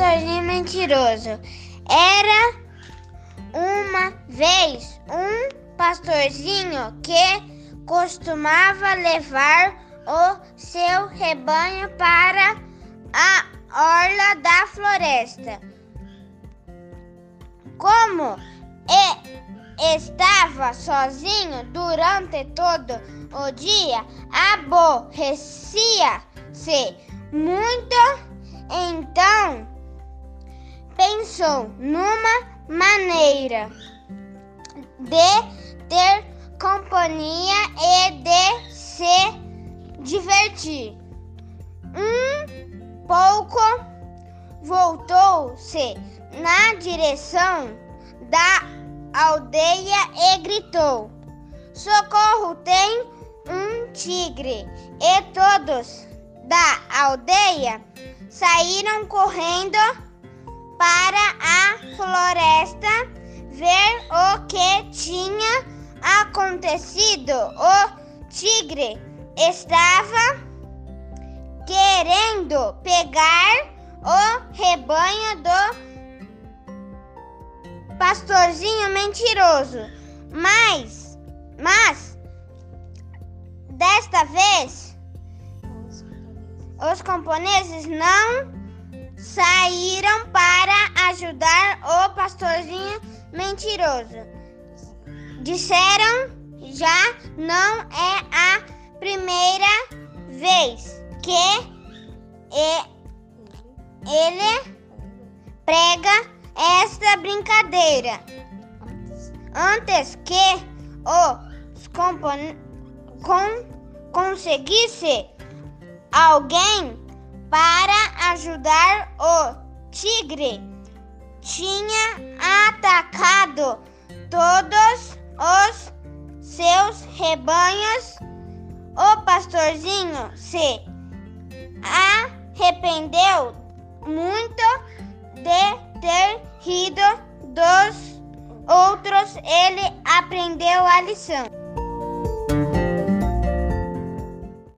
pastorzinho mentiroso. Era uma vez um pastorzinho que costumava levar o seu rebanho para a orla da floresta. Como estava sozinho durante todo o dia, aborrecia-se muito. Então pensou numa maneira de ter companhia e de se divertir. Um pouco voltou-se na direção da aldeia e gritou: Socorro, tem um tigre! E todos da aldeia saíram correndo para a floresta ver o que tinha acontecido. O tigre estava querendo pegar o rebanho do pastorzinho mentiroso. Mas, mas, desta vez, os camponeses não saíram para ajudar o pastorzinho mentiroso. Disseram já não é a primeira vez que ele prega esta brincadeira antes que os com conseguisse alguém para ajudar o tigre tinha atacado todos os seus rebanhos. O pastorzinho se arrependeu muito de ter rido dos outros. Ele aprendeu a lição.